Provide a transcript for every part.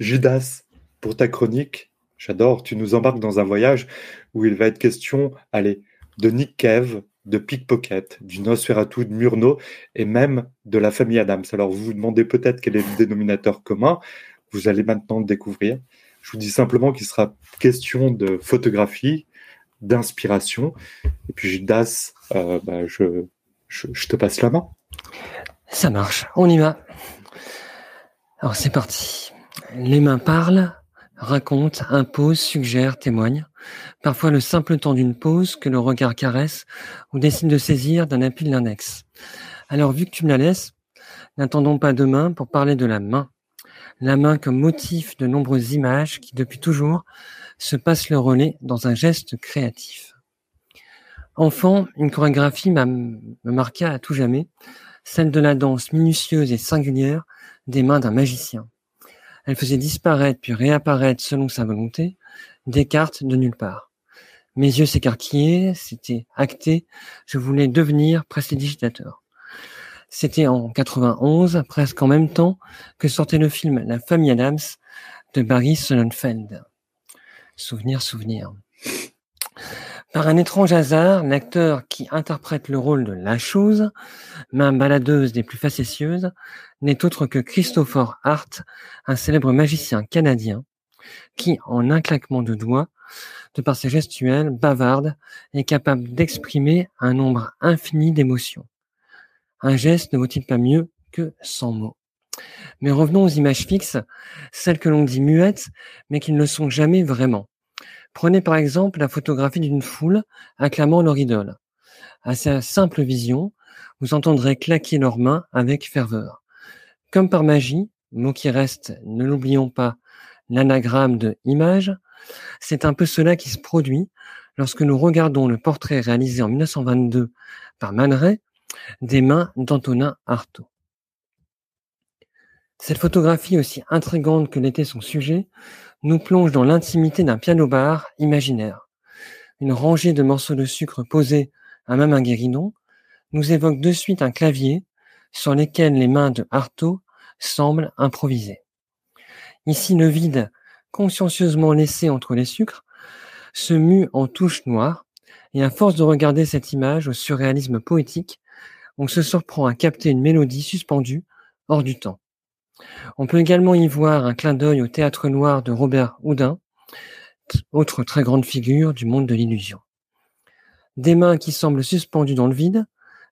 Judas, pour ta chronique, j'adore, tu nous embarques dans un voyage où il va être question, allez, de Nick Cave, de Pickpocket, du Nosferatu, de Murnau et même de la famille Adams. Alors vous vous demandez peut-être quel est le dénominateur commun. Vous allez maintenant le découvrir. Je vous dis simplement qu'il sera question de photographie, d'inspiration. Et puis Judas, euh, bah, je, je, te passe la main. Ça marche, on y va. Alors c'est parti. Les mains parlent, racontent, imposent, suggèrent, témoignent. Parfois le simple temps d'une pause que le regard caresse ou décide de saisir d'un appui de l'index. Alors vu que tu me la laisses, n'attendons pas demain pour parler de la main. La main comme motif de nombreuses images qui depuis toujours se passent le relais dans un geste créatif. Enfant, une chorégraphie m'a me marqua à tout jamais, celle de la danse minutieuse et singulière des mains d'un magicien. Elle faisait disparaître puis réapparaître selon sa volonté des cartes de nulle part. Mes yeux s'écarquillaient, c'était acté, je voulais devenir prestidigitateur. C'était en 91, presque en même temps que sortait le film La famille Adams de Barry Sonnenfeld. Souvenir, souvenir. Par un étrange hasard, l'acteur qui interprète le rôle de la chose, main baladeuse des plus facétieuses, n'est autre que Christopher Hart, un célèbre magicien canadien, qui, en un claquement de doigts, de par ses gestuels, bavarde, est capable d'exprimer un nombre infini d'émotions. Un geste ne vaut-il pas mieux que cent mots? Mais revenons aux images fixes, celles que l'on dit muettes, mais qui ne le sont jamais vraiment. Prenez par exemple la photographie d'une foule acclamant leur idole. À sa simple vision, vous entendrez claquer leurs mains avec ferveur. Comme par magie, mot qui reste, ne l'oublions pas, l'anagramme de image, c'est un peu cela qui se produit lorsque nous regardons le portrait réalisé en 1922 par Man des mains d'Antonin Artaud. Cette photographie, aussi intrigante que l'était son sujet, nous plonge dans l'intimité d'un piano-bar imaginaire. Une rangée de morceaux de sucre posés à même un guéridon nous évoque de suite un clavier sur lequel les mains de Artaud semblent improviser. Ici, le vide, consciencieusement laissé entre les sucres, se mue en touche noire, et à force de regarder cette image au surréalisme poétique, on se surprend à capter une mélodie suspendue hors du temps. On peut également y voir un clin d'œil au théâtre noir de Robert Houdin, autre très grande figure du monde de l'illusion. Des mains qui semblent suspendues dans le vide,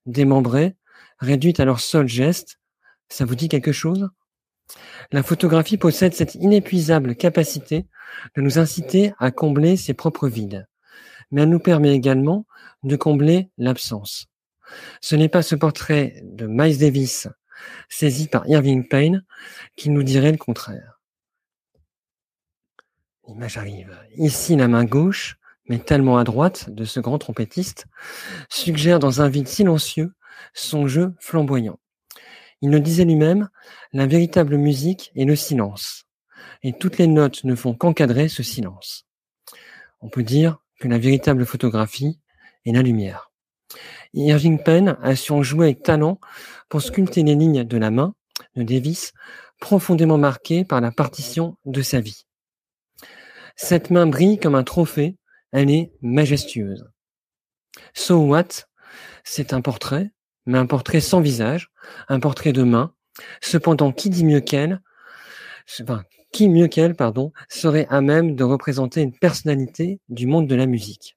démembrées, réduites à leur seul geste, ça vous dit quelque chose? La photographie possède cette inépuisable capacité de nous inciter à combler ses propres vides, mais elle nous permet également de combler l'absence. Ce n'est pas ce portrait de Miles Davis saisi par Irving Payne, qui nous dirait le contraire. L'image arrive. Ici, la main gauche, mais tellement à droite de ce grand trompettiste, suggère dans un vide silencieux son jeu flamboyant. Il le disait lui-même, la véritable musique est le silence, et toutes les notes ne font qu'encadrer ce silence. On peut dire que la véritable photographie est la lumière. Irving Penn a su en jouer avec talent pour sculpter les lignes de la main de Davis, profondément marquées par la partition de sa vie. Cette main brille comme un trophée, elle est majestueuse. So What, c'est un portrait, mais un portrait sans visage, un portrait de main. Cependant, qui dit mieux qu'elle, qui mieux qu'elle, pardon, serait à même de représenter une personnalité du monde de la musique?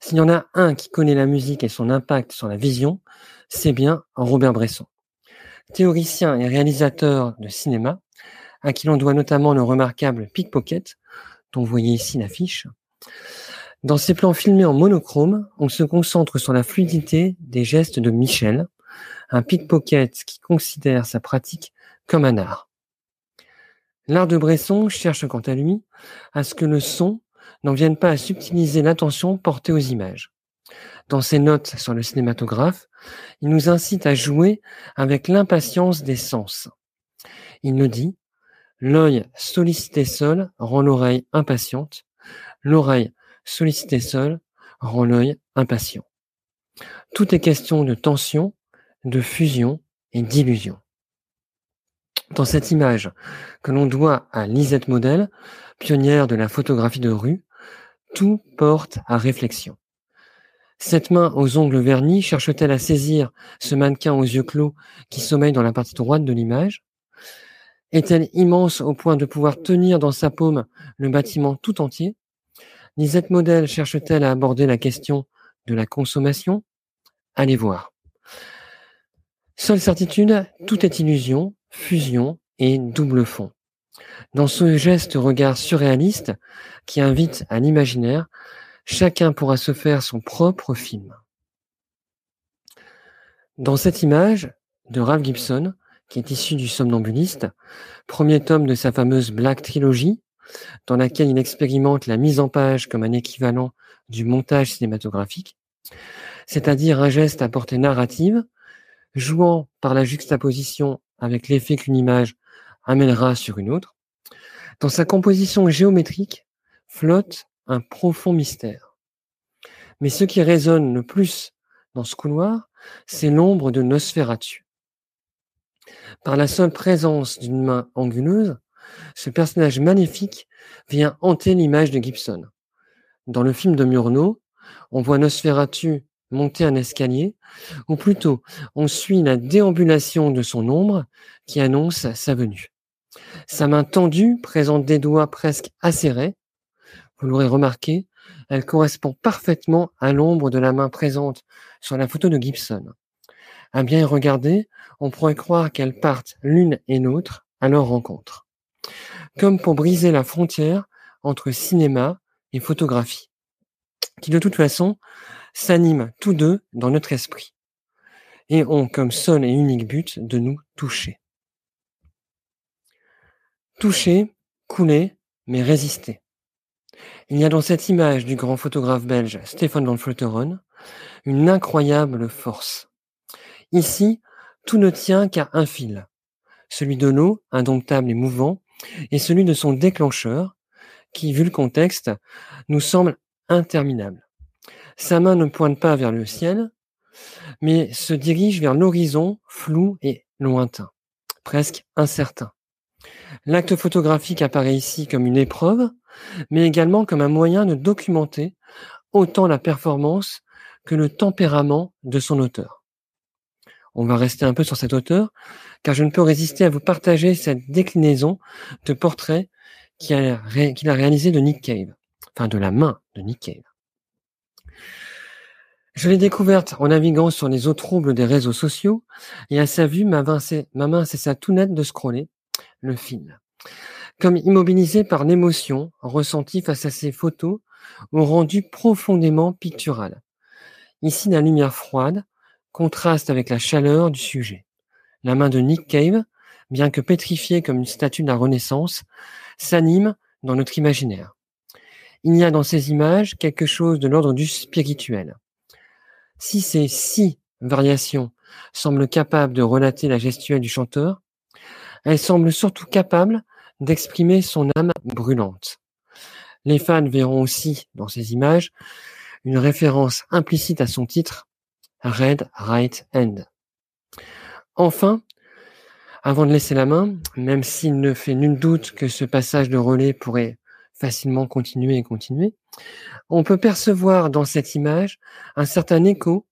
S'il y en a un qui connaît la musique et son impact sur la vision, c'est bien Robert Bresson. Théoricien et réalisateur de cinéma, à qui l'on doit notamment le remarquable Pickpocket, dont vous voyez ici l'affiche. Dans ses plans filmés en monochrome, on se concentre sur la fluidité des gestes de Michel, un pickpocket qui considère sa pratique comme un art. L'art de Bresson cherche quant à lui à ce que le son n'en viennent pas à subtiliser l'attention portée aux images. Dans ses notes sur le cinématographe, il nous incite à jouer avec l'impatience des sens. Il nous dit, l'œil sollicité seul rend l'oreille impatiente, l'oreille sollicitée seule rend l'œil impatient. Tout est question de tension, de fusion et d'illusion. Dans cette image que l'on doit à Lisette Model, pionnière de la photographie de rue, tout porte à réflexion. Cette main aux ongles vernis cherche-t-elle à saisir ce mannequin aux yeux clos qui sommeille dans la partie droite de l'image? Est-elle immense au point de pouvoir tenir dans sa paume le bâtiment tout entier? Lisette Model cherche-t-elle à aborder la question de la consommation? Allez voir. Seule certitude, tout est illusion, fusion et double fond. Dans ce geste regard surréaliste qui invite à l'imaginaire, chacun pourra se faire son propre film. Dans cette image de Ralph Gibson, qui est issu du Somnambuliste, premier tome de sa fameuse Black Trilogy, dans laquelle il expérimente la mise en page comme un équivalent du montage cinématographique, c'est-à-dire un geste à portée narrative, jouant par la juxtaposition avec l'effet qu'une image amènera sur une autre. Dans sa composition géométrique flotte un profond mystère. Mais ce qui résonne le plus dans ce couloir, c'est l'ombre de Nosferatu. Par la seule présence d'une main anguleuse, ce personnage magnifique vient hanter l'image de Gibson. Dans le film de Murnau, on voit Nosferatu monter un escalier, ou plutôt on suit la déambulation de son ombre qui annonce sa venue. Sa main tendue présente des doigts presque acérés. Vous l'aurez remarqué, elle correspond parfaitement à l'ombre de la main présente sur la photo de Gibson. À bien y regarder, on pourrait croire qu'elles partent l'une et l'autre à leur rencontre. Comme pour briser la frontière entre cinéma et photographie, qui de toute façon s'animent tous deux dans notre esprit et ont comme seul et unique but de nous toucher. Toucher, couler, mais résister. Il y a dans cette image du grand photographe belge Stéphane Van une incroyable force. Ici, tout ne tient qu'à un fil, celui de l'eau, indomptable et mouvant, et celui de son déclencheur, qui, vu le contexte, nous semble interminable. Sa main ne pointe pas vers le ciel, mais se dirige vers l'horizon flou et lointain, presque incertain. L'acte photographique apparaît ici comme une épreuve, mais également comme un moyen de documenter autant la performance que le tempérament de son auteur. On va rester un peu sur cet auteur, car je ne peux résister à vous partager cette déclinaison de portrait qu'il a, réalisé de Nick Cave, enfin de la main de Nick Cave. Je l'ai découverte en naviguant sur les eaux troubles des réseaux sociaux, et à sa vue, ma main cessa tout net de scroller le fil. Comme immobilisé par l'émotion ressentie face à ces photos, au rendu profondément pictural. Ici, la lumière froide contraste avec la chaleur du sujet. La main de Nick Cave, bien que pétrifiée comme une statue de la Renaissance, s'anime dans notre imaginaire. Il y a dans ces images quelque chose de l'ordre du spirituel. Si ces six variations semblent capables de relater la gestuelle du chanteur, elles semblent surtout capables d'exprimer son âme brûlante. Les fans verront aussi dans ces images une référence implicite à son titre, Red Right End. Enfin, avant de laisser la main, même s'il ne fait nul doute que ce passage de relais pourrait facilement continuer et continuer, on peut percevoir dans cette image un certain écho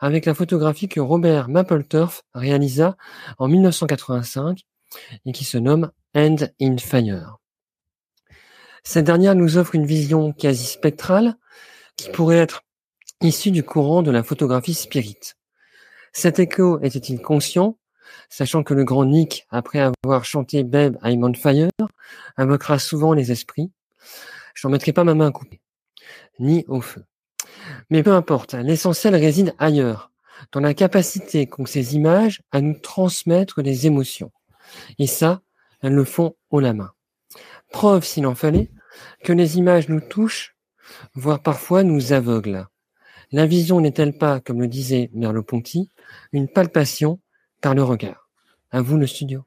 avec la photographie que Robert Mapplethorpe réalisa en 1985 et qui se nomme End in Fire. Cette dernière nous offre une vision quasi spectrale qui pourrait être issue du courant de la photographie spirit. Cet écho était-il conscient, sachant que le grand Nick, après avoir chanté Babe I'm on Fire, invoquera souvent les esprits? Je n'en mettrai pas ma main à couper, ni au feu. Mais peu importe, l'essentiel réside ailleurs, dans la capacité qu'ont ces images à nous transmettre des émotions. Et ça, elles le font haut la main. Preuve, s'il en fallait, que les images nous touchent, voire parfois nous aveuglent. La vision n'est-elle pas, comme le disait Merleau-Ponty, une palpation par le regard? À vous le studio.